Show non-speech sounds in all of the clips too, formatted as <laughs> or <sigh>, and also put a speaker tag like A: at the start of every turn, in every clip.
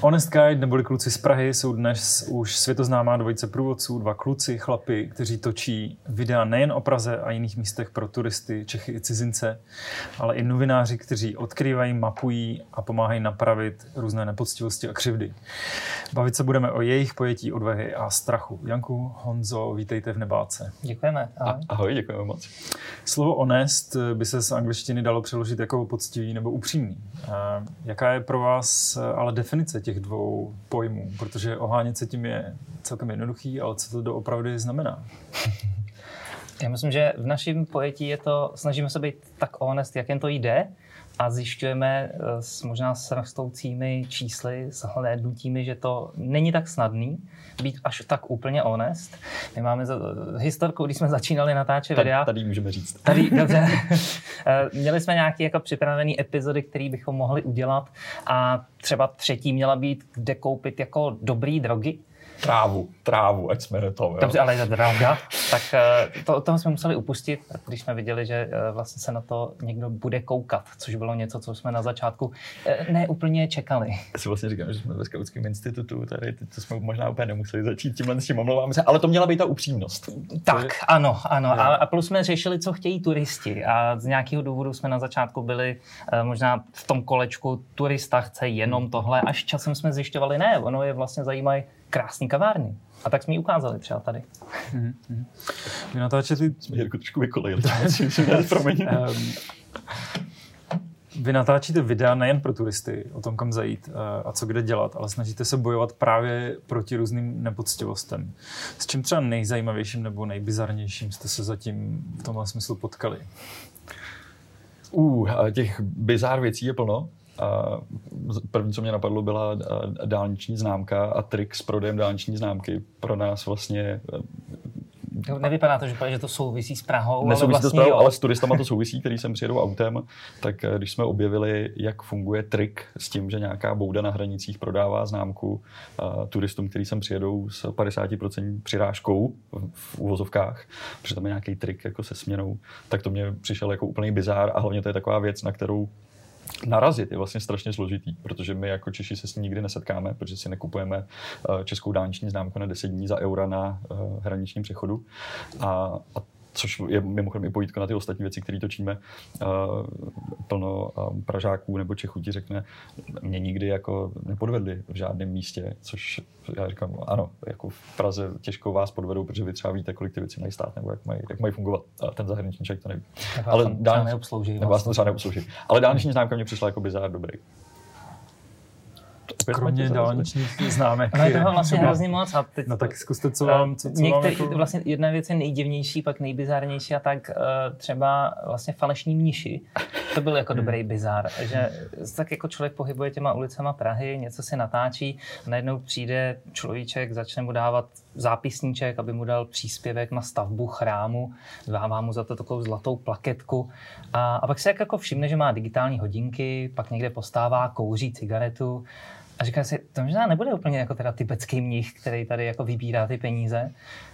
A: Honest Guide neboli kluci z Prahy jsou dnes už světoznámá dvojice průvodců, dva kluci, chlapy, kteří točí videa nejen o Praze a jiných místech pro turisty, Čechy i cizince, ale i novináři, kteří odkrývají, mapují a pomáhají napravit různé nepoctivosti a křivdy. Bavit se budeme o jejich pojetí odvahy a strachu. Janku, Honzo, vítejte v Nebáce.
B: Děkujeme.
C: Ahoj, ahoj děkujeme moc.
A: Slovo honest by se z angličtiny dalo přeložit jako poctivý nebo upřímný. Jaká je pro vás ale definice těch dvou pojmů, protože ohánět se tím je celkem jednoduchý, ale co to doopravdy znamená? <laughs>
B: Já myslím, že v našem pojetí je to, snažíme se být tak honest, jak jen to jde a zjišťujeme eh, s možná s rostoucími čísly, s hlédnutími, že to není tak snadný být až tak úplně honest. My máme za, historku, když jsme začínali natáčet
C: tady,
B: videa.
C: Tady můžeme říct.
B: Tady, <laughs> dobře. Eh, měli jsme nějaké jako připravené epizody, které bychom mohli udělat a třeba třetí měla být, kde koupit jako dobrý drogy
C: trávu, trávu, ať jsme to. Jo.
B: Dobře, ale je to pravda. Tak eh, to, toho jsme museli upustit, když jsme viděli, že eh, vlastně se na to někdo bude koukat, což bylo něco, co jsme na začátku eh, ne úplně čekali.
C: Já si vlastně říkám, že jsme ve Skautském institutu, tady to jsme možná úplně nemuseli začít tímhle s tím, omlouváme se, ale to měla být ta upřímnost.
B: Tak, je... ano, ano. A, a plus jsme řešili, co chtějí turisti a z nějakého důvodu jsme na začátku byli možná v tom kolečku turista chce jenom tohle, až časem jsme zjišťovali, ne, ono je vlastně zajímají krásný kavárny. A tak jsme ji ukázali třeba tady. Mm-hmm.
A: Vy natáčete...
C: Jsme Jirku trošku vykolejili. <laughs> <laughs> Ehm,
A: vy natáčíte videa nejen pro turisty o tom, kam zajít eh, a co kde dělat, ale snažíte se bojovat právě proti různým nepoctivostem. S čím třeba nejzajímavějším nebo nejbizarnějším jste se zatím v tomhle smyslu potkali?
C: Uh, těch bizár věcí je plno. A první, co mě napadlo, byla dálniční známka a trik s prodejem dálniční známky. Pro nás vlastně
B: nevypadá to, že, že to souvisí s Prahou,
C: Nesouvisí
B: ale
C: vlastně to s Prahou, ale s turistama to souvisí, který sem přijedou autem, tak eh, když jsme objevili, jak funguje trik s tím, že nějaká bouda na hranicích prodává známku uh, turistům, který sem přijedou s 50% přirážkou v, v uvozovkách, protože tam je nějaký trik jako se směnou, tak to mě přišel jako úplný bizár a hlavně to je taková věc, na kterou narazit je vlastně strašně složitý, protože my jako Češi se s ní nikdy nesetkáme, protože si nekupujeme eh, českou dálniční známku na 10 dní za eura na eh, hraničním přechodu. A, a což je mimochodem i pojítko na ty ostatní věci, které točíme. Uh, plno uh, Pražáků nebo Čechů ti řekne, mě nikdy jako nepodvedli v žádném místě, což já říkám, ano, jako v Praze těžko vás podvedou, protože vy třeba víte, kolik ty věci mají stát nebo jak mají, jak mají fungovat. A ten zahraniční člověk to neví.
B: Ale dál, neobslouží.
C: Nebo vás to třeba neobslouží. Ale dálniční známka mě přišla jako bizár dobrý
A: kromě dálničních <laughs> známek.
B: No je toho vlastně hrozně moc. A
A: teď, no tak zkuste, co vám, co, co
B: některý,
A: vám jako...
B: Vlastně jedna věc je nejdivnější, pak nejbizárnější a tak uh, třeba vlastně falešní mniši. To byl jako hmm. dobrý bizár, že tak jako člověk pohybuje těma ulicama Prahy, něco si natáčí, a najednou přijde človíček, začne mu dávat zápisníček, aby mu dal příspěvek na stavbu chrámu, dává mu za to takovou zlatou plaketku a, a pak se jako všimne, že má digitální hodinky, pak někde postává, kouří cigaretu a říká si, to možná nebude úplně jako teda tibetský mnich, který tady jako vybírá ty peníze.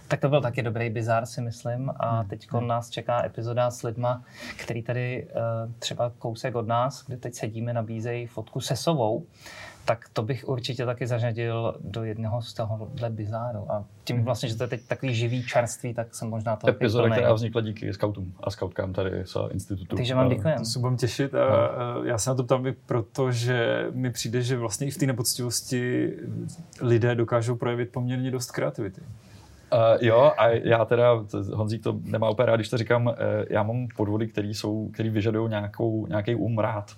B: Tak to byl taky dobrý bizár, si myslím. A hmm. teď nás čeká epizoda s lidma, který tady uh, třeba kousek od nás, kde teď sedíme, nabízejí fotku se sovou tak to bych určitě taky zařadil do jednoho z tohohle bizáru. A tím mhm. vlastně, že to je teď takový živý čerství, tak jsem možná to
C: Epizoda, která vznikla díky scoutům a scoutkám tady z institutu.
B: Takže vám děkuji.
A: To se budeme těšit. A, no. já se na to ptám i proto, že mi přijde, že vlastně i v té nepoctivosti lidé dokážou projevit poměrně dost kreativity.
C: Uh, jo, a já teda, Honzík to nemá úplně rád, když to říkám, uh, já mám podvody, které jsou, které vyžadují nějakou, nějaký um rád.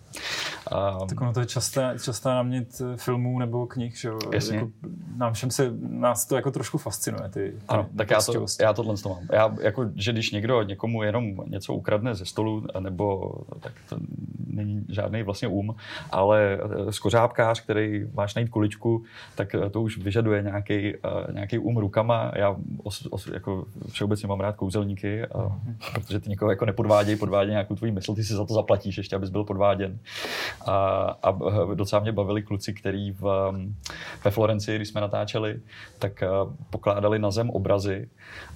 A: Um, tak ono to je časté, časté námět filmů nebo knih, že jo? Jako, nám všem se, nás to jako trošku fascinuje, ty, ty
C: Ano, tak já, to, já tohle to mám. Já, jako, že když někdo někomu jenom něco ukradne ze stolu, nebo tak to není žádný vlastně um, ale eh, skořápkář, který máš najít kuličku, tak to už vyžaduje nějaký, nějaký um rukama. Já os, os, jako všeobecně mám rád kouzelníky, a, protože ty někoho jako nepodvádějí, podvádějí nějakou tvůj mysl, ty si za to zaplatíš ještě, abys byl podváděn. A, a docela mě bavili kluci, který v, ve Florencii, když jsme natáčeli, tak eh, pokládali na zem obrazy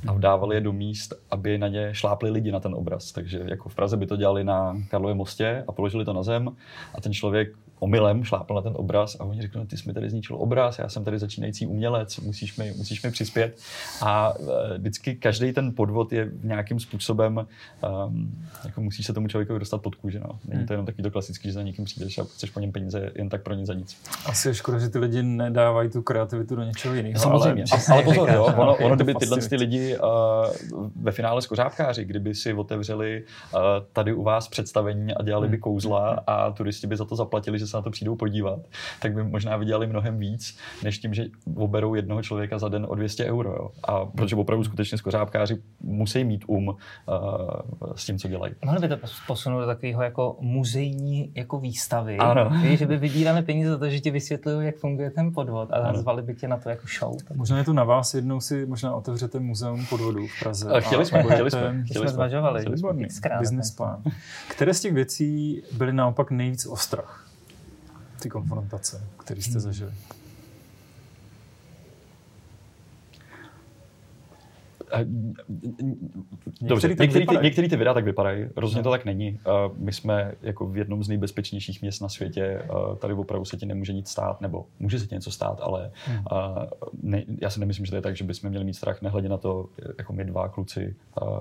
C: a dávali je do míst, aby na ně šlápli lidi na ten obraz. Takže jako v Praze by to dělali na Karlově mostě a položili to na zem a ten člověk omylem šlápl na ten obraz a oni řekli, no, ty jsi mi tady zničil obraz, já jsem tady začínající umělec, musíš mi, musíš mi přispět. A e, vždycky každý ten podvod je nějakým způsobem, um, jako musíš se tomu člověku dostat pod kůži. No. Není to jenom taky to klasický, že za někým přijdeš a chceš po něm peníze jen tak pro nic za nic.
A: Asi je škoda, že ty lidi nedávají tu kreativitu do něčeho jiného.
C: Samozřejmě, ale, ale <laughs> pozor, jo, ono, ono kdyby tyhle ty lidi uh, ve finále skořápkáři, kdyby si otevřeli uh, tady u vás představení a dělali by hmm. kouzla a turisti by za to zaplatili, že se na to přijdou podívat, tak by možná vydělali mnohem víc, než tím, že oberou jednoho člověka za den o 200 euro. Jo. A protože opravdu skutečně skořápkáři musí mít um uh, s tím, co dělají.
B: Mohli by to posunout do takového jako muzejní jako výstavy,
C: ano.
B: Víš, že by vybírali peníze za to, že ti vysvětlují, jak funguje ten podvod a ano. zvali by tě na to jako show.
A: Tak. Možná je to na vás, jednou si možná otevřete muzeum podvodů v Praze.
C: A chtěli jsme, chtěli jsme.
B: Chtěli jsme zvažovali.
A: Business plán. Které z těch věcí byly naopak nejvíc ostrach? Ty konfrontace, které jste hmm. zažili?
C: Dobře, některý, ty, některý ty videa tak vypadají, rozhodně no. to tak není. Uh, my jsme jako v jednom z nejbezpečnějších měst na světě, uh, tady opravdu se ti nemůže nic stát, nebo může se ti něco stát, ale uh, ne, já si nemyslím, že to je tak, že bychom měli mít strach, nehledě na to, jako my dva kluci uh,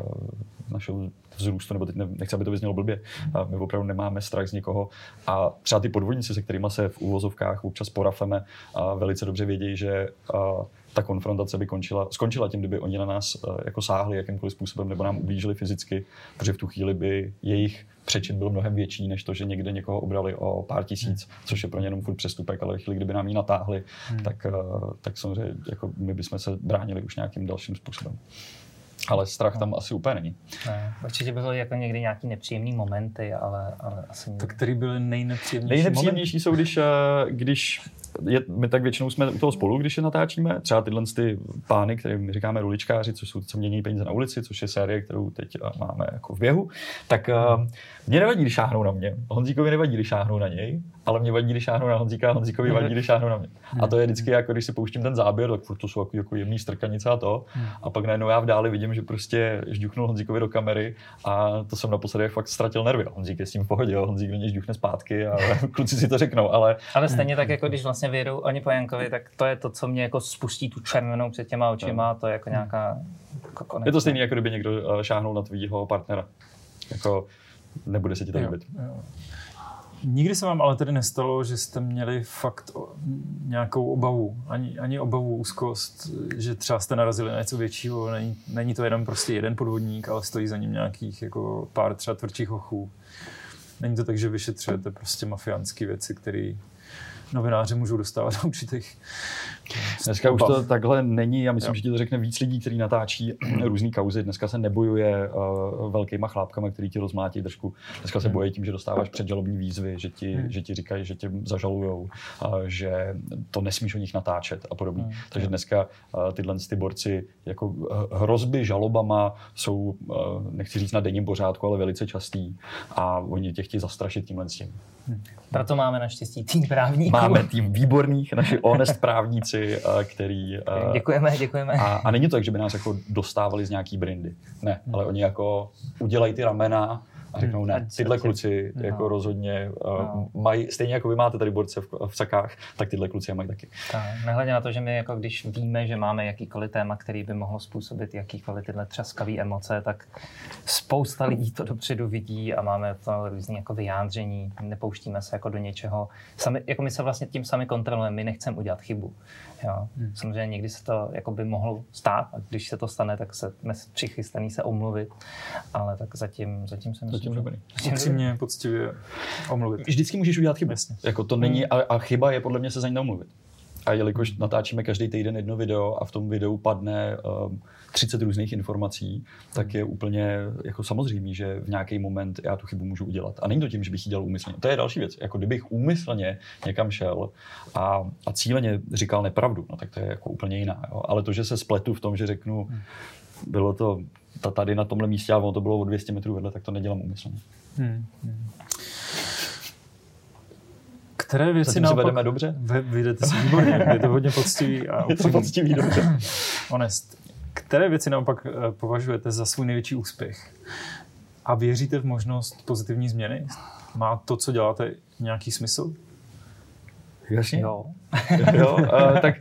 C: našeho vzrůstu, nebo teď nechci, aby to vyznělo blbě, uh, my opravdu nemáme strach z někoho a třeba ty podvodníci, se kterými se v úvozovkách občas porafeme, uh, velice dobře vědí, že uh, ta konfrontace by končila, skončila tím, kdyby oni na nás uh, jako sáhli jakýmkoliv způsobem nebo nám ublížili fyzicky, protože v tu chvíli by jejich přečin byl mnohem větší, než to, že někde někoho obrali o pár tisíc, hmm. což je pro ně jenom furt přestupek, ale v chvíli, kdyby nám ji natáhli, hmm. tak, uh, tak samozřejmě jako my bychom se bránili už nějakým dalším způsobem. Ale strach tam asi úplně není.
B: Ne, určitě byly jako někdy nějaký nepříjemný momenty, ale, ale asi...
A: Tak který byly nejnepříjemnější
C: Nejnepříjemnější momenty? jsou, když, eh, když je, my tak většinou jsme u toho spolu, když je natáčíme. Třeba tyhle ty pány, které my říkáme ruličkáři, což jsou co mění peníze na ulici, což je série, kterou teď eh, máme jako v běhu, tak uh, mě nevadí, když šáhnou na mě. Honzíkovi nevadí, když šáhnou na něj, ale mě vadí, když šáhnou na Honzíka a Honzíkovi vadí, když šáhnou na mě. A to je vždycky jako, když si pouštím ten záběr, tak furt to jsou jako, jako jemný strkanice a to. A pak najednou já v dáli vidím, že prostě žduchnul Honzíkovi do kamery a to jsem naposledy fakt ztratil nervy. Honzík je s tím v pohodě, Honzík do něj žduchne zpátky a <laughs> kluci si to řeknou, ale...
B: Ale stejně tak, jako když vlastně vyjedou oni po Jankovi, tak to je to, co mě jako spustí tu červenou před těma očima, to je jako nějaká
C: jako Je to stejné, jako kdyby někdo eh, šáhnul na tvýho partnera. Jako nebude se ti to líbit.
A: Nikdy se vám ale tedy nestalo, že jste měli fakt nějakou obavu, ani, ani obavu, úzkost, že třeba jste narazili na něco většího, není, není to jenom prostě jeden podvodník, ale stojí za ním nějakých jako pár třeba tvrdších ochů. Není to tak, že vyšetřujete prostě mafiánské věci, které novináři můžou dostávat do určitých
C: Dneska už to takhle není. Já myslím, jo. že ti to řekne víc lidí, kteří natáčí <clears throat> různé kauzy. Dneska se nebojuje uh, velkýma chlápkama, který ti rozmlátí držku. Dneska se hmm. bojí tím, že dostáváš předžalobní výzvy, že ti, hmm. že ti říkají, že tě zažalujou, uh, že to nesmíš o nich natáčet a podobně. Hmm. Takže dneska uh, tyhle ty borci jako hrozby žalobama jsou, uh, nechci říct na denním pořádku, ale velice častý a oni tě chtějí zastrašit tímhle s tím.
B: Hmm. Proto máme naštěstí tým právníků.
C: Máme tým výborných, naši honest <laughs> právníci, kluci, který...
B: Děkujeme, děkujeme.
C: A, a není to tak, že by nás jako dostávali z nějaký brindy. Ne, hmm. ale oni jako udělají ty ramena, a řeknou, ne, tyhle kluci no. jako rozhodně uh, no. mají, stejně jako vy máte tady borce v, v sakách, tak tyhle kluci je mají taky.
B: Tak, nehledě na to, že my jako když víme, že máme jakýkoliv téma, který by mohlo způsobit jakýkoliv tyhle třaskavý emoce, tak spousta lidí to dopředu vidí a máme to různý jako vyjádření, nepouštíme se jako do něčeho. Sami, jako my se vlastně tím sami kontrolujeme, my nechceme udělat chybu. Jo. Hmm. Samozřejmě někdy se to jako by mohlo stát a když se to stane, tak se, jsme přichystaný se omluvit, ale tak zatím, zatím jsem
C: zatím dobrý.
A: Upřímně, poctivě omluvit.
C: Vždycky můžeš udělat chybu. Jasně. Jako to není, a, a, chyba je podle mě se za ní omluvit. A jelikož natáčíme každý týden jedno video a v tom videu padne um, 30 různých informací, tak je úplně jako samozřejmé, že v nějaký moment já tu chybu můžu udělat. A není to tím, že bych ji dělal úmyslně. To je další věc. Jako kdybych úmyslně někam šel a, a cíleně říkal nepravdu, no tak to je jako úplně jiná. Jo? Ale to, že se spletu v tom, že řeknu, bylo to tady na tomhle místě a ono to bylo o 200 metrů vedle, tak to nedělám úmyslně. Hmm. Hmm.
A: Které věci
C: Zatím se vedeme dobře?
A: Vy, vyjdete si výborně, je to hodně poctivý a <laughs>
C: Je to poctivý, dobře. <laughs>
A: honest. Které věci naopak eh, považujete za svůj největší úspěch? A věříte v možnost pozitivní změny? Má to, co děláte, nějaký smysl?
C: Jasně.
B: Jo. <laughs>
C: jo, uh, tak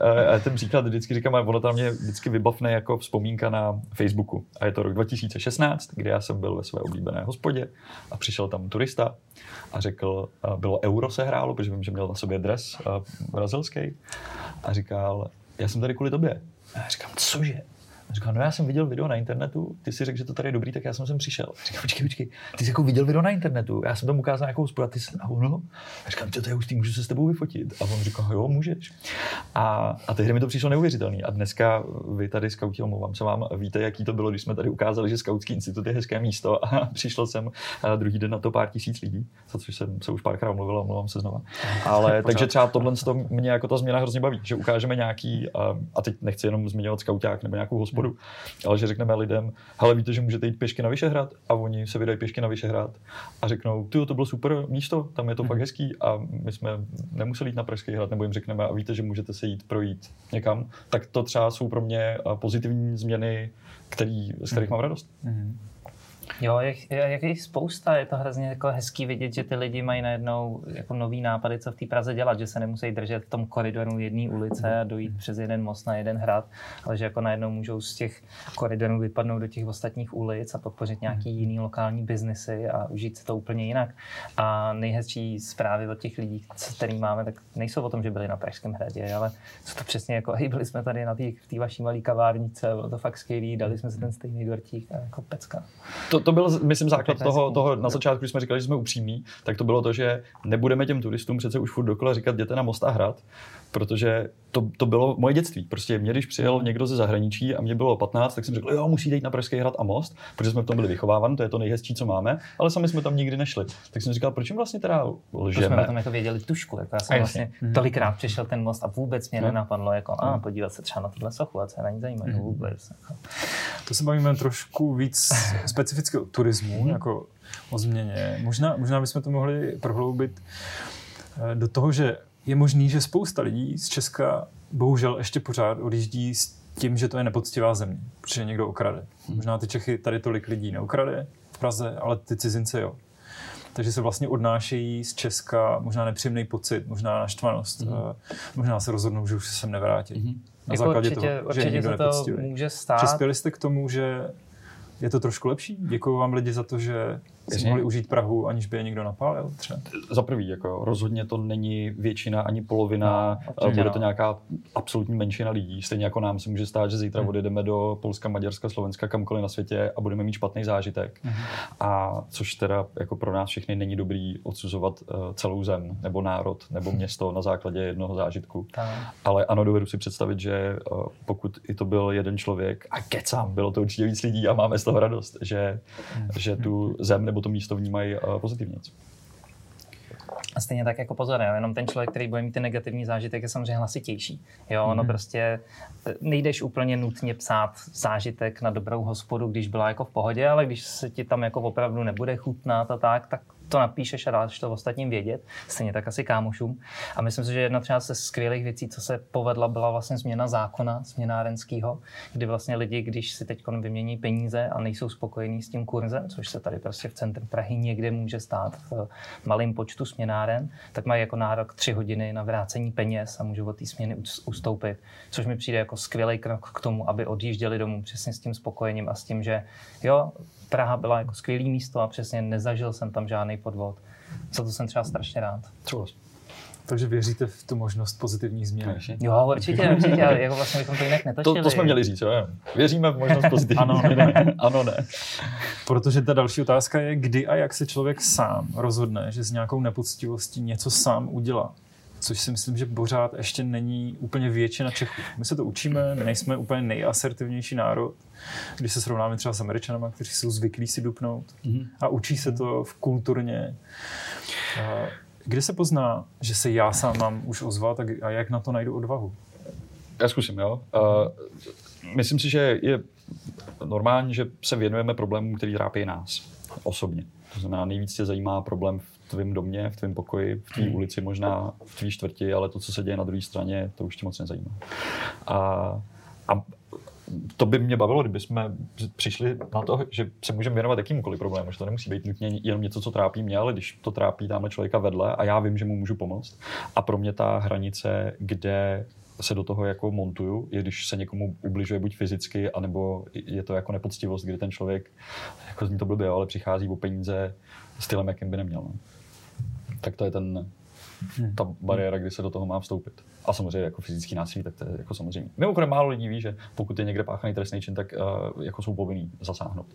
C: uh, ten příklad vždycky říkám, ale ono tam mě vždycky vybavne jako vzpomínka na Facebooku. A je to rok 2016, kdy já jsem byl ve své oblíbené hospodě a přišel tam turista a řekl, bylo euro se hrálo, protože vím, že měl na sobě dres brazilský a říkal, já jsem tady kvůli tobě. A já říkám, cože? A říkal, no já jsem viděl video na internetu, ty si řekl, že to tady je dobrý, tak já jsem sem přišel. A říkám, počkej, počkej, ty jsi jako viděl video na internetu, já jsem tam ukázal nějakou hospodu a ty jsi, a ono, a říkám, to je hustý, můžu se s tebou vyfotit. A on říkal, jo, můžeš. A, a tehdy mi to přišlo neuvěřitelný. A dneska vy tady, skauti, omlouvám se vám, víte, jaký to bylo, když jsme tady ukázali, že Skautský institut je hezké místo a <laughs> přišlo jsem a druhý den na to pár tisíc lidí, za což jsem se už párkrát omluvil, omlouvám se znova. Ale <laughs> takže třeba tohle to mě jako ta změna hrozně baví, že ukážeme nějaký, a, a teď nechci jenom zmiňovat skauták nebo nějakou hospodu, ale že řekneme lidem, hele, víte, že můžete jít pěšky na Vyšehrad? A oni se vydají pěšky na Vyšehrad a řeknou, ty to bylo super místo, tam je to fakt hezký a my jsme nemuseli jít na Pražský hrad, nebo jim řekneme, a víte, že můžete se jít projít někam, tak to třeba jsou pro mě a, pozitivní změny, který, z kterých mám radost.
B: Jo, jak je jich spousta, je to hrozně jako hezký vidět, že ty lidi mají najednou jako nový nápady, co v té Praze dělat, že se nemusí držet v tom koridoru jedné ulice a dojít přes jeden most na jeden hrad, ale že jako najednou můžou z těch koridorů vypadnout do těch ostatních ulic a podpořit nějaký jiný lokální biznesy a užít se to úplně jinak. A nejhezčí zprávy od těch lidí, co který máme, tak nejsou o tom, že byli na Pražském hradě, ale jsou to přesně jako, <laughs> hej, byli jsme tady na té vaší malé kavárnice, bylo to fakt skvělý, dali jsme si ten stejný dortík a jako pecka.
C: To, to byl, myslím, základ toho, toho, na začátku, když jsme říkali, že jsme upřímní, tak to bylo to, že nebudeme těm turistům přece už furt dokola říkat, jděte na most a hrad, protože to, to bylo moje dětství. Prostě mě, když přijel někdo ze zahraničí a mě bylo 15, tak jsem řekl, jo, musíte jít na Pražský hrad a most, protože jsme v tom byli vychováváni, to je to nejhezčí, co máme, ale sami jsme tam nikdy nešli. Tak jsem říkal, proč jim vlastně teda
B: To jsme o
C: lžeme?
B: tom jako věděli tušku. Jako já jsem vlastně tolikrát přešel ten most a vůbec mě
C: No.
B: nenapadlo, jako a podívat se třeba na tuhle sochu, a co je na ní zajímavé, vůbec. Jako.
A: To se bavíme trošku víc <laughs> specificky o turismu, jako o změně. Možná, možná bychom to mohli prohloubit eh, do toho, že je možný, že spousta lidí z Česka bohužel ještě pořád odjíždí s tím, že to je nepoctivá země, protože někdo okrade. Možná ty Čechy tady tolik lidí neokrade v Praze, ale ty cizince jo. Takže se vlastně odnášejí z Česka možná nepříjemný pocit, možná naštvanost. Mm-hmm. Možná se rozhodnou, že už se sem nevrátí. Mm-hmm. Na
B: Jako
A: základě
B: určitě,
A: toho, že
B: určitě
A: někdo
B: se to
A: nepoctivý.
B: může stát.
A: Přispěli jste k tomu, že je to trošku lepší? Děkuji vám lidi za to, že si
C: Jasně.
A: mohli užít Prahu, aniž by je někdo napálil třeba.
C: Za prvý, jako rozhodně to není většina ani polovina,
A: No,
C: no, bude
A: no.
C: to nějaká absolutní menšina lidí. Stejně jako nám se může stát, že zítra
A: Hmm.
C: odjedeme do Polska, Maďarska, Slovenska, kamkoliv na světě a budeme mít špatný zážitek.
A: Hmm.
C: A což teda jako pro nás všechny není dobrý odsuzovat uh, celou zem, nebo národ, nebo město na základě jednoho zážitku.
B: Tak.
C: Ale ano, dovedu si představit, že uh, pokud i to byl jeden člověk, a kecám, bylo to určitě víc lidí a máme z toho radost, že, že tu zem nebo to místo vnímají uh, pozitivně.
B: A stejně tak jako pozor, jo, jenom ten člověk, který bude mít ten negativní zážitek, je samozřejmě hlasitější. Jo, ono prostě eh, nejdeš úplně nutně psát zážitek na dobrou hospodu, když byla jako v pohodě, ale když se ti tam jako opravdu nebude chutnat a tak, tak to napíšeš a dáš to ostatním vědět, stejně tak asi kámošům. A myslím si, že jedna třeba ze skvělých věcí, co se povedla, byla vlastně změna zákona směnárenského, kdy vlastně lidi, když si teď vymění peníze a nejsou spokojení s tím kurzem, což se tady prostě v centru Prahy někde může stát v malém počtu směnáren, tak mají jako nárok tři hodiny na vrácení peněz a můžou od té směny us- ustoupit, což mi přijde jako skvělý krok k tomu, aby odjížděli domů přesně s tím spokojením a s tím, že jo, Praha byla jako skvělý místo a přesně nezažil jsem tam žádný podvod. Za to jsem třeba strašně rád.
C: Souhlas.
A: Takže věříte v tu možnost pozitivních změn?
B: Jo, určitě, určitě, ale jako vlastně bychom to jinak
C: To,
B: netočili.
C: to jsme měli říct, jo? Věříme v možnost <laughs> pozitivní.
A: Ano, ne.
C: ano, ne.
A: Protože ta další otázka je, kdy a jak se člověk sám rozhodne, že s nějakou nepoctivostí něco sám udělá. Což si myslím, že pořád ještě není úplně většina Čechů. My se to učíme, my nejsme úplně nejasertivnější národ, když se srovnáme třeba s Američanama, kteří jsou zvyklí si dupnout
C: Mhm.
A: a učí se to v kulturně. Kde se pozná, že se já sám mám už ozvat a a jak na to najdu odvahu?
C: Já zkusím, jo. Uh, myslím si, že je normální, že se věnujeme problémům, který trápí nás osobně. To znamená, nejvíc tě zajímá problém v tvém domě, v tvém pokoji, v tvý ulici, možná v tvý čtvrti, ale to, co se děje na druhé straně, to už tě moc nezajímá. A, a to by mě bavilo, kdyby jsme přišli na to, že se můžeme věnovat jakýmkoliv problému, že to nemusí být nutně jenom něco, co trápí mě, ale když to trápí tamhle člověka vedle a já vím, že mu můžu pomoct. A pro mě ta hranice, kde se do toho jako montuju, je když se někomu ubližuje buď fyzicky, anebo je to jako nepoctivost, kdy ten člověk, jako zní to blbě, ale přichází o peníze stylem, jakým by neměl. No. Tak to je ten, hmm. ta bariéra, kdy se do toho má vstoupit. A samozřejmě jako fyzický násilí, tak to je jako samozřejmě. Mimochodem málo lidí ví, že pokud je někde páchaný trestný čin, tak uh, jako jsou povinný zasáhnout.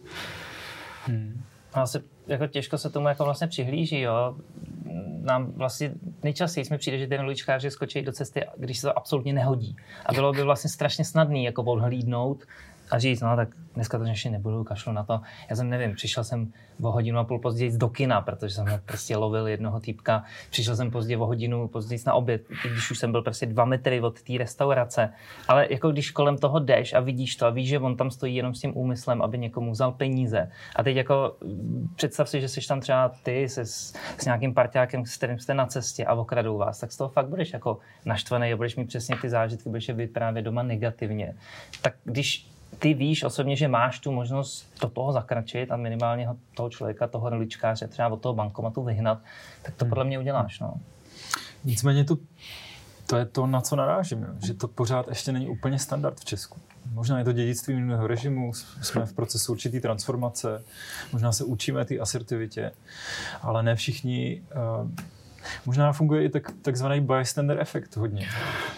B: Hmm. Asi jako těžko se tomu jako vlastně přihlíží, jo. Nám vlastně nejčastěji jsme přijde, že ten uličkáři skočí do cesty, když se to absolutně nehodí. A bylo by vlastně strašně snadný jako odhlídnout a říct, no tak dneska to ještě nebudu, kašlu na to. Já jsem nevím, přišel jsem o hodinu a půl později do kina, protože jsem prostě lovil jednoho týpka. Přišel jsem později o hodinu později na oběd, když už jsem byl prostě dva metry od té restaurace. Ale jako když kolem toho jdeš a vidíš to a víš, že on tam stojí jenom s tím úmyslem, aby někomu vzal peníze. A teď jako představ si, že jsi tam třeba ty se, s, s nějakým parťákem, s kterým jste na cestě a okradou vás, tak z toho fakt budeš jako naštvaný a budeš mít přesně ty zážitky, budeš je vyprávět doma negativně. Tak když ty víš osobně, že máš tu možnost do toho zakračit a minimálně toho člověka, toho roličkáře třeba od toho bankomatu vyhnat, tak to hmm. podle mě uděláš. No.
A: Nicméně to, to je to, na co narážím, že to pořád ještě není úplně standard v Česku. Možná je to dědictví minulého režimu, jsme v procesu určitý transformace, možná se učíme té asertivitě, ale ne všichni uh, Možná funguje i tak, takzvaný bystander efekt hodně.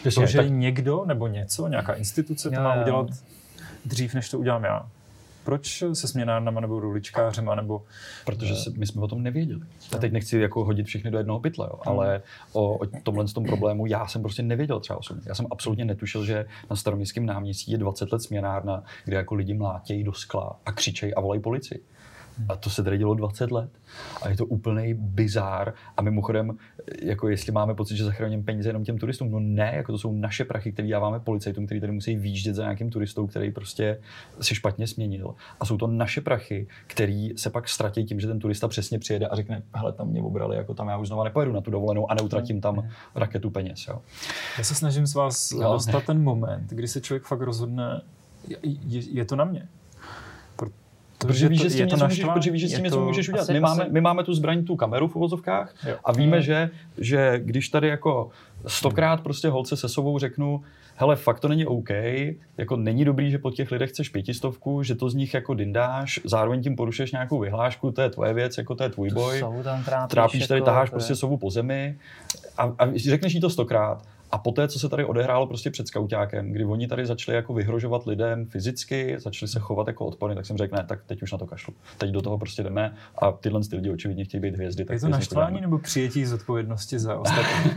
A: To, že tak... někdo nebo něco, nějaká instituce to má udělat dřív, než to udělám já. Proč se směnárnama nebo ruličkářema nebo...
C: Protože se, my jsme o tom nevěděli. A teď nechci jako hodit všechny do jednoho pytle, jo, ale o, o tomhle tom problému já jsem prostě nevěděl třeba osobně. Já jsem absolutně netušil, že na staroměstském náměstí je 20 let směnárna, kde jako lidi mlátějí do skla a křičejí a volají policii. A to se tady dělo 20 let. A je to úplný bizár. A mimochodem, jako jestli máme pocit, že zachráníme peníze jenom těm turistům, no ne, jako to jsou naše prachy, které dáváme policajtům, kteří tady musí výjíždět za nějakým turistou, který prostě si špatně směnil. A jsou to naše prachy, který se pak ztratí tím, že ten turista přesně přijede a řekne, hele, tam mě obrali, jako tam já už znova nepojedu na tu dovolenou a neutratím tam raketu peněz. Jo.
A: Já se snažím s vás jo. dostat ten moment, kdy se člověk fakt rozhodne, je, je to na mě
C: protože víš, že s tím něco, můžeš, protože víš, že s tím něco můžeš udělat. Asi, my, máme, my máme tu zbraň, tu kameru v uvozovkách jo. a víme, hmm. že, že když tady jako stokrát prostě holce se sobou řeknu, hele, fakt to není OK, jako není dobrý, že po těch lidech chceš pětistovku, že to z nich jako dindáš, zároveň tím porušuješ nějakou vyhlášku, to je tvoje věc, jako to je tvůj boj.
B: Trápíš,
C: trápíš tady, jako, taháš prostě sovu po zemi a, a řekneš jí to stokrát a poté, co se tady odehrálo prostě před skautákem, kdy oni tady začali jako vyhrožovat lidem fyzicky, začali se chovat jako odporně, tak jsem řekl, ne, tak teď už na to kašlu. Teď do toho prostě jdeme a tyhle ty lidi očividně chtějí být hvězdy.
A: Tak je to naštvání nebo přijetí zodpovědnosti za <laughs> ostatní?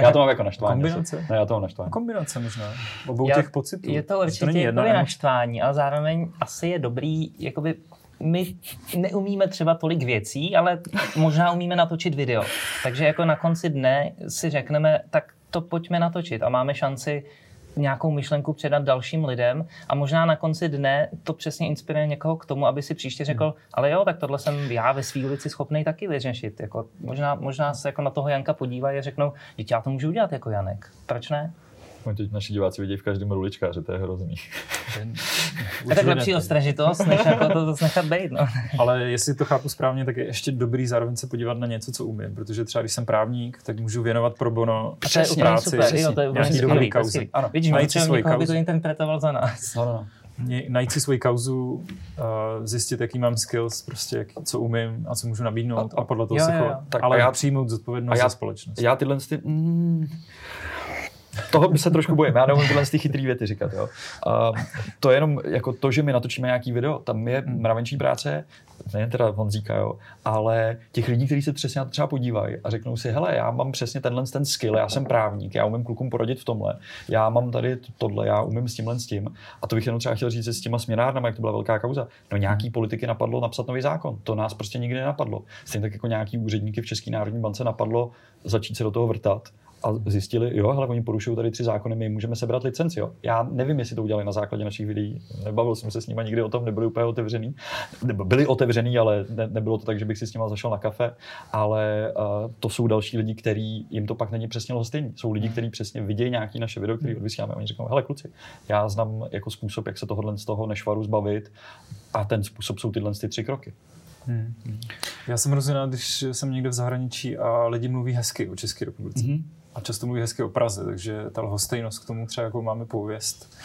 C: já to mám jako naštvání.
A: Kombinace?
C: Ne, já to mám naštvání.
A: Kombinace možná. Obou já, těch pocitů.
B: Je to určitě to není jedno, naštvání, ale zároveň asi je dobrý jakoby my neumíme třeba tolik věcí, ale možná umíme natočit video. Takže jako na konci dne si řekneme, tak to pojďme natočit a máme šanci nějakou myšlenku předat dalším lidem a možná na konci dne to přesně inspiruje někoho k tomu, aby si příště řekl, hmm. ale jo, tak tohle jsem já ve své ulici schopný taky vyřešit. Jako, možná, možná se jako na toho Janka podívají a řeknou, že já to můžu udělat jako Janek. Proč ne?
C: Oni teď naši diváci vidí v každém ruličkáři, to je hrozný.
B: je tak lepší ostražitost, než jako to zase nechat být. No.
A: Ale jestli to chápu správně, tak je ještě dobrý zároveň se podívat na něco, co umím, protože třeba když jsem právník, tak můžu věnovat pro bono
B: Přesně, práci. Super, jo, to je úplně dobrý kauzy. Ano, Vidíš, najít si svoji kauzu. by to interpretoval za nás.
A: No, no, no. Najít si svoji kauzu, uh, zjistit, jaký mám skills, prostě jak, co umím a co můžu nabídnout a, a podle toho jo, se chovat. Ale já, přijmout zodpovědnost já, za společnost.
C: Já tyhle ty, mm, toho by se trošku bojím. Já neumím tyhle ty chytrý věty říkat. Jo. A to je jenom jako to, že my natočíme nějaký video, tam je hmm. mravenčí práce, nejen teda Honzíka, jo, ale těch lidí, kteří se přesně na to třeba podívají a řeknou si, hele, já mám přesně tenhle ten skill, já jsem právník, já umím klukům poradit v tomhle, já mám tady tohle, já umím s tímhle s tím. A to bych jenom třeba chtěl říct s těma směnárnama, jak to byla velká kauza. No nějaký politiky napadlo napsat nový zákon. To nás prostě nikdy nenapadlo. Stejně tak jako nějaký úředníky v České národní bance napadlo začít se do toho vrtat a zjistili, jo, ale oni porušují tady tři zákony, my můžeme sebrat licenci. Jo. Já nevím, jestli to udělali na základě našich videí, nebavil jsem se s nimi nikdy o tom, nebyli úplně otevřený. Byli otevřený, ale ne, nebylo to tak, že bych si s nimi zašel na kafe, ale uh, to jsou další lidi, kteří jim to pak není přesně lhostejný. Jsou lidi, kteří přesně vidějí nějaký naše video, který odvysíláme. Oni říkají, hele kluci, já znám jako způsob, jak se tohohle z toho nešvaru zbavit a ten způsob jsou tyhle ty tři kroky. Hmm.
A: Já jsem hrozně rád, když jsem někde v zahraničí a lidi mluví hezky o České republice. Mm-hmm. A často mluví hezky o Praze, takže ta lhostejnost k tomu třeba, jako máme pověst,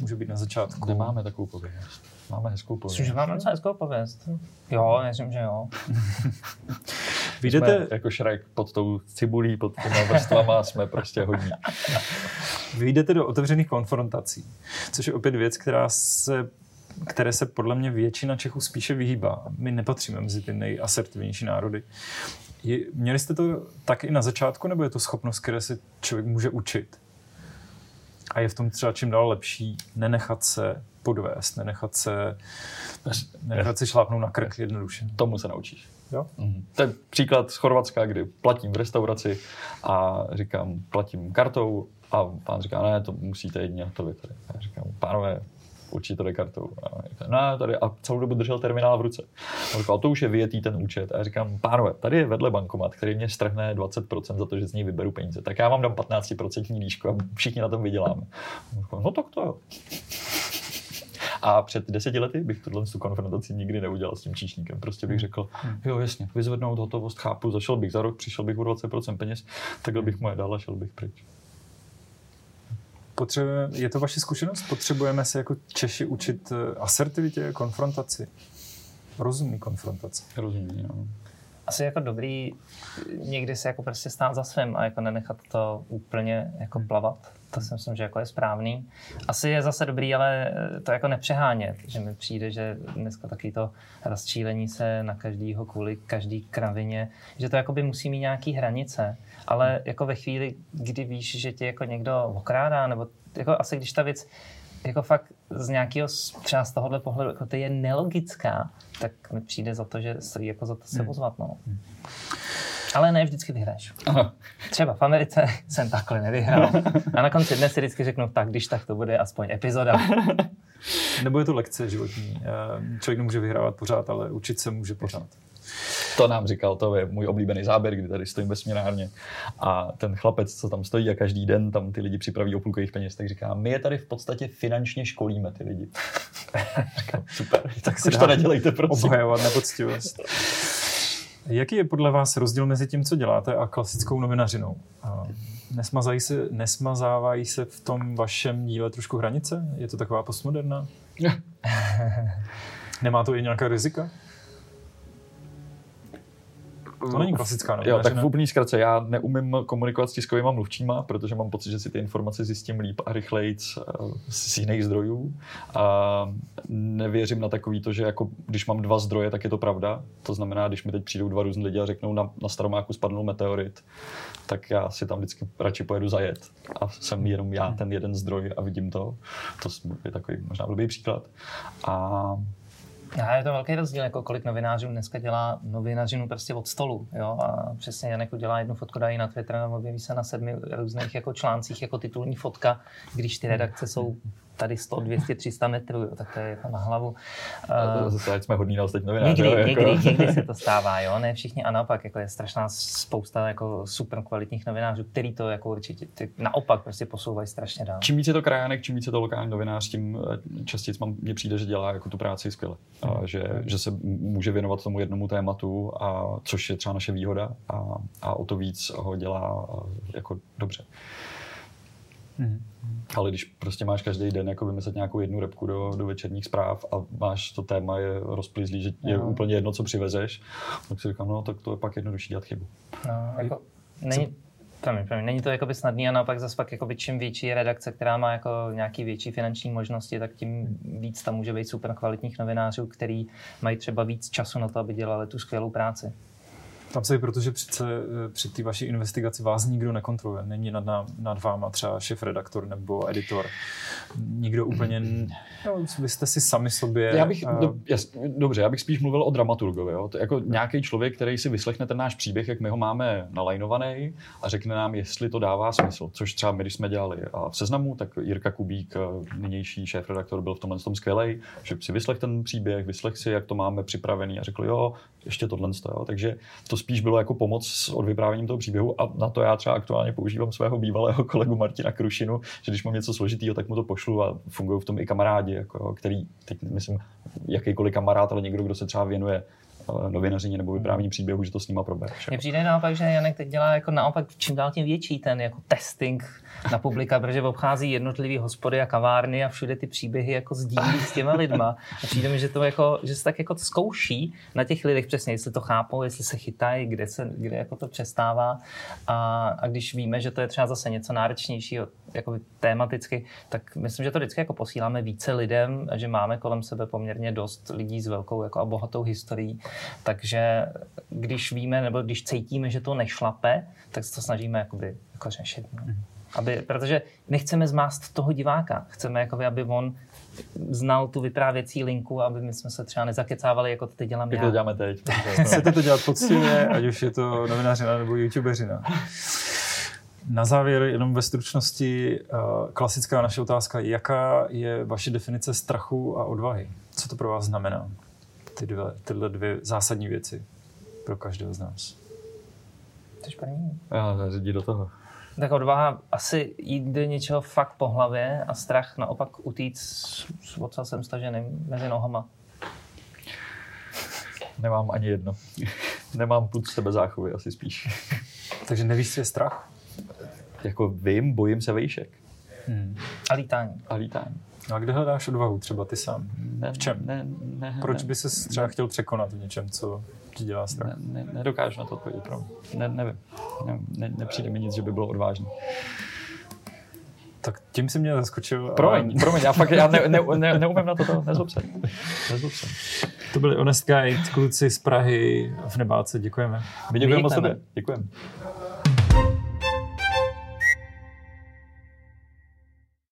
A: může být na začátku.
C: Nemáme takovou pověst. Máme hezkou pověst.
B: Myslím, že máme docela hezkou pověst. Jo, myslím, že jo. <laughs>
C: Vyjdete... Jsme jako šrek pod tou cibulí, pod těma vrstvama <laughs> jsme prostě hodní.
A: Vyjdete do otevřených konfrontací, což je opět věc, která se které se podle mě většina Čechů spíše vyhýbá. My nepatříme mezi ty nejasertivnější národy. Je, měli jste to tak i na začátku, nebo je to schopnost, které se člověk může učit? A je v tom třeba čím dál lepší nenechat se podvést, nenechat se, nenechat se šlápnout na krk jednoduše.
C: Tomu se naučíš. Jo? Mm-hmm. To je příklad z Chorvatska, kdy platím v restauraci a říkám, platím kartou a pán říká, ne, to musíte jedině hotovit. Já říkám, pánové, určitě to jde kartou. A říkám, no, tady, a celou dobu držel terminál v ruce. A říkal, to už je vyjetý ten účet. A já říkám, pánové, tady je vedle bankomat, který mě strhne 20% za to, že z něj vyberu peníze. Tak já vám dám 15% líšku a všichni na tom vyděláme. Říkal, no tak to jo. A před deseti lety bych tohle tu konfrontaci nikdy neudělal s tím číšníkem. Prostě bych řekl, jo, jasně, vyzvednout hotovost, chápu, začal bych za rok, přišel bych o 20% peněz, takhle bych moje dál a šel bych pryč.
A: Potřebujeme, je to vaše zkušenost? Potřebujeme se jako Češi učit eh, asertivitě, konfrontaci? Rozumný konfrontace.
C: Rozumný, no.
B: Asi jako dobrý někdy se jako prostě stát za svým a jako nenechat to úplně jako plavat. To si myslím, že jako je správný. Asi je zase dobrý, ale to jako nepřehánět, že mi přijde, že dneska taky to rozčílení se na každýho kvůli každý kravině, že to jako by musí mít nějaký hranice, ale jako ve chvíli, kdy víš, že tě jako někdo okrádá, nebo jako asi když ta věc jako fakt z nějakého, třeba z tohohle pohledu, jako to je nelogická, tak mi přijde za to, že stojí jako za to se hmm. ozvat, no. Hmm. Ale ne vždycky vyhraješ. Aha. Třeba v Americe <laughs> jsem takhle nevyhrál. A na konci dne si vždycky řeknu, tak když tak to bude aspoň epizoda. <laughs>
A: Nebo je to lekce životní. Eh, člověk nemůže vyhrávat pořád, ale učit se může pořád.
C: To nám říkal, to je můj oblíbený záběr, kdy tady stojím ve směnárně a ten chlapec, co tam stojí a každý den tam ty lidi připraví o půlku jejich peněz, tak říká, my je tady v podstatě finančně školíme ty lidi. <laughs> říkám, super, <laughs> tak si to nedělejte, prosím.
A: Obhajovat nepoctivost. <laughs> Jaký je podle vás rozdíl mezi tím, co děláte a klasickou novinařinou? Nesmazají se, nesmazávají se v tom vašem díle trošku hranice? Je to taková postmoderna? Nemá to i nějaká rizika? To není klasická novina,
C: Jo, tak v úplný zkratce, já neumím komunikovat s tiskovými mluvčíma, protože mám pocit, že si ty informace zjistím líp a rychleji eh, z jiných zdrojů. A nevěřím na takový to, že jako, když mám dva zdroje, tak je to pravda. To znamená, když mi teď přijdou dva různí lidi a řeknou, na, na Staromáku spadnul meteorit, tak já si tam vždycky radši pojedu zajet. A jsem jenom já ten jeden zdroj a vidím to. To je takový možná blbý příklad. A
B: a je to velký rozdíl, jako kolik novinářů dneska dělá novinařinu prostě od stolu. Jo? A přesně Janek udělá jednu fotku, dají na Twitter a objeví se na sedmi různých jako článcích jako titulní fotka, když ty redakce jsou tady 100, 200, 300 metrů, jo, tak to je jako na hlavu.
C: Uh, zase, ať jsme hodní na ostatní novináře.
B: Někdy, jako... někdy, někdy, se to <laughs> stává, jo, ne všichni a naopak, jako je strašná spousta jako super kvalitních novinářů, který to jako určitě ty, naopak prostě posouvají strašně dál.
C: Čím více je to krajánek, čím více je to lokální novinář, tím eh, častěji mně přijde, že dělá jako tu práci skvěle. Hmm. A že, že se může věnovat tomu jednomu tématu, a, což je třeba naše výhoda a, a o to víc ho dělá eh, jako dobře. Hmm. Ale když prostě máš každý den jako vymyslet nějakou jednu repku do, do večerních zpráv a máš to téma je rozplizlý, že je no. úplně jedno, co přivezeš, tak si říkám, no tak to je pak jednodušší dělat chybu.
B: No, jako, není, Promiň, promiň, není to jakoby snadný a naopak zase pak jakoby čím větší je redakce, která má jako nějaký větší finanční možnosti, tak tím víc tam může být super kvalitních novinářů, který mají třeba víc času na to, aby dělali tu skvělou práci.
A: Tam se protože přece eh, při té vaší investigaci vás nikdo nekontroluje. Není nad, nám, nad váma třeba šéf-redaktor nebo editor. Nikdo úplně... No, vy jste si sami sobě...
C: Já bych,
A: uh,
C: do, jas, dobře, já bych spíš mluvil o dramaturgovi. Jo? To je jako nějaký člověk, který si vyslechne ten náš příběh, jak my ho máme nalajnovaný a řekne nám, jestli to dává smysl. Což třeba my, když jsme dělali a v seznamu, tak Jirka Kubík, eh, nynější šéf-redaktor, byl v tomhle tom skvělej, že si vyslech ten příběh, vyslech si, jak to máme připravený a řekl, jo, ještě tohle. Jo? Takže to spíš bylo jako pomoc s odvyprávěním toho příběhu a na to já třeba aktuálně používám svého bývalého kolegu Martina Krušinu, že když mám něco složitého, tak mu to pošlu a fungují v tom i kamarádi, jako, který, teď myslím, jakýkoliv kamarád, ale někdo, kdo se třeba věnuje novinařině nebo vyprávění příběhu, že to s nima probere.
B: Mně přijde naopak, že Janek teď dělá jako naopak čím dál tím větší ten jako testing na publika, protože obchází jednotlivý hospody a kavárny a všude ty příběhy jako sdílí s těma lidma. A přijde mi, že to jako, že se tak jako zkouší na těch lidech přesně, jestli to chápou, jestli se chytají, kde, se, kde jako to přestává. A, a, když víme, že to je třeba zase něco náročnějšího, jako tématicky, tak myslím, že to vždycky jako posíláme více lidem, že máme kolem sebe poměrně dost lidí s velkou jako a bohatou historií. Takže když víme nebo když cítíme, že to nešlape, tak se to snažíme jakoby, jako řešit. No. Mm. Aby, protože nechceme zmást toho diváka. Chceme, jakoby, aby on znal tu vyprávěcí linku, aby my jsme se třeba nezakecávali, jako to teď dělám
C: Jak
B: já.
C: to děláme teď. <laughs>
A: Chcete to dělat poctivě, ať už je to novinářina nebo youtubeřina. Na závěr, jenom ve stručnosti, eh, klasická naše otázka, jaká je vaše definice strachu a odvahy? Co to pro vás znamená? Ty dvě, tyhle dvě zásadní věci pro každého z nás.
B: Jsi první.
C: Já řadí do toho.
B: Tak odvaha asi jít do něčeho fakt po hlavě a strach naopak utíct s s ocasem staženým mezi nohama.
C: Nemám ani jedno. Nemám put sebe záchovy, asi spíš.
A: Takže nevíš, co je strach?
C: jako vím, bojím se vejšek
A: Hmm.
B: A lítání.
C: a lítání.
A: No a kde hledáš odvahu třeba ty sám?
C: Ne,
A: V čem?
C: Ne, ne,
A: Proč by se třeba chtěl překonat v něčem, co ti dělá strach?
C: ne, ne, nedokážu na to odpovědět. pro- Ne, nevím. Ne, ne, nepřijde mi nic, že by bylo odvážné.
A: Tak tím si mě zaskočil.
C: Promiň, promiň, já fakt já ne, ne, ne, neumím na toto, nezlob se. Nezlob se.
A: To byli Honest Guide, kluci z Prahy v Nebáce. Děkujeme.
C: My děkujeme moc tobě. Děkujeme.